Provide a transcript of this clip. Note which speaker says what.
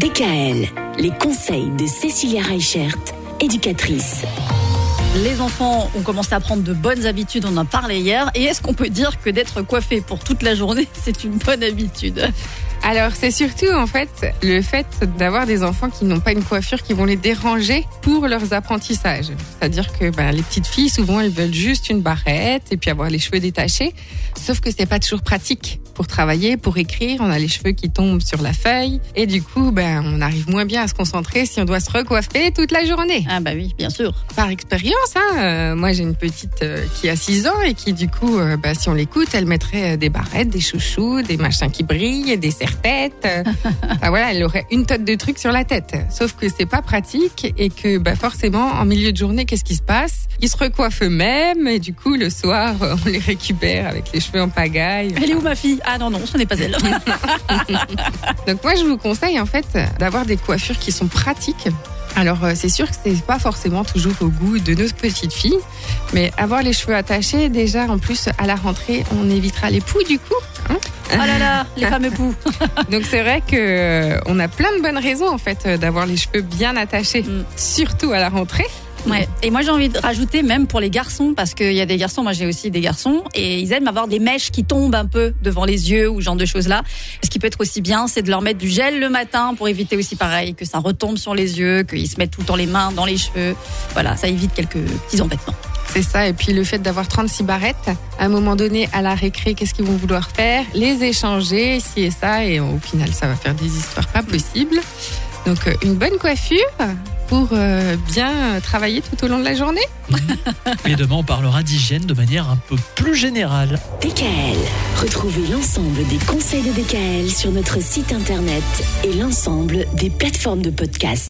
Speaker 1: DKL, les conseils de Cécilia Reichert, éducatrice.
Speaker 2: Les enfants ont commencé à prendre de bonnes habitudes, on en parlait hier. Et est-ce qu'on peut dire que d'être coiffé pour toute la journée, c'est une bonne habitude?
Speaker 3: Alors c'est surtout en fait le fait d'avoir des enfants qui n'ont pas une coiffure qui vont les déranger pour leurs apprentissages. C'est-à-dire que ben, les petites filles souvent elles veulent juste une barrette et puis avoir les cheveux détachés. Sauf que c'est pas toujours pratique pour travailler, pour écrire. On a les cheveux qui tombent sur la feuille et du coup ben on arrive moins bien à se concentrer si on doit se recoiffer toute la journée.
Speaker 2: Ah bah oui, bien sûr.
Speaker 3: Par expérience, hein, euh, moi j'ai une petite euh, qui a 6 ans et qui du coup, euh, ben, si on l'écoute, elle mettrait des barrettes, des chouchous, des machins qui brillent, des tête voilà, elle aurait une tonne de trucs sur la tête. Sauf que c'est pas pratique et que bah, forcément, en milieu de journée, qu'est-ce qui se passe? Ils se recoiffent eux-mêmes et du coup, le soir, on les récupère avec les cheveux en pagaille.
Speaker 2: Elle est où ma fille? Ah non, non, ce n'est pas elle.
Speaker 3: Donc moi, je vous conseille en fait d'avoir des coiffures qui sont pratiques alors euh, c'est sûr que c'est pas forcément toujours au goût de nos petites filles, mais avoir les cheveux attachés, déjà en plus à la rentrée, on évitera les poux du coup.
Speaker 2: Hein oh là là, les fameux poux.
Speaker 3: Donc c'est vrai que euh, on a plein de bonnes raisons en fait euh, d'avoir les cheveux bien attachés, mm. surtout à la rentrée.
Speaker 2: Ouais. Et moi j'ai envie de rajouter même pour les garçons parce qu'il y a des garçons, moi j'ai aussi des garçons et ils aiment avoir des mèches qui tombent un peu devant les yeux ou genre de choses là. Ce qui peut être aussi bien, c'est de leur mettre du gel le matin pour éviter aussi pareil que ça retombe sur les yeux, qu'ils se mettent tout le temps les mains dans les cheveux. Voilà, ça évite quelques petits embêtements.
Speaker 3: C'est ça. Et puis le fait d'avoir 36 barrettes, à un moment donné, à la récré, qu'est-ce qu'ils vont vouloir faire? Les échanger, ici et ça. Et au final, ça va faire des histoires pas possibles. Donc euh, une bonne coiffure pour euh, bien travailler tout au long de la journée.
Speaker 4: Et demain, on parlera d'hygiène de manière un peu plus générale.
Speaker 1: DKL. Retrouvez l'ensemble des conseils de DKL sur notre site internet et l'ensemble des plateformes de podcast.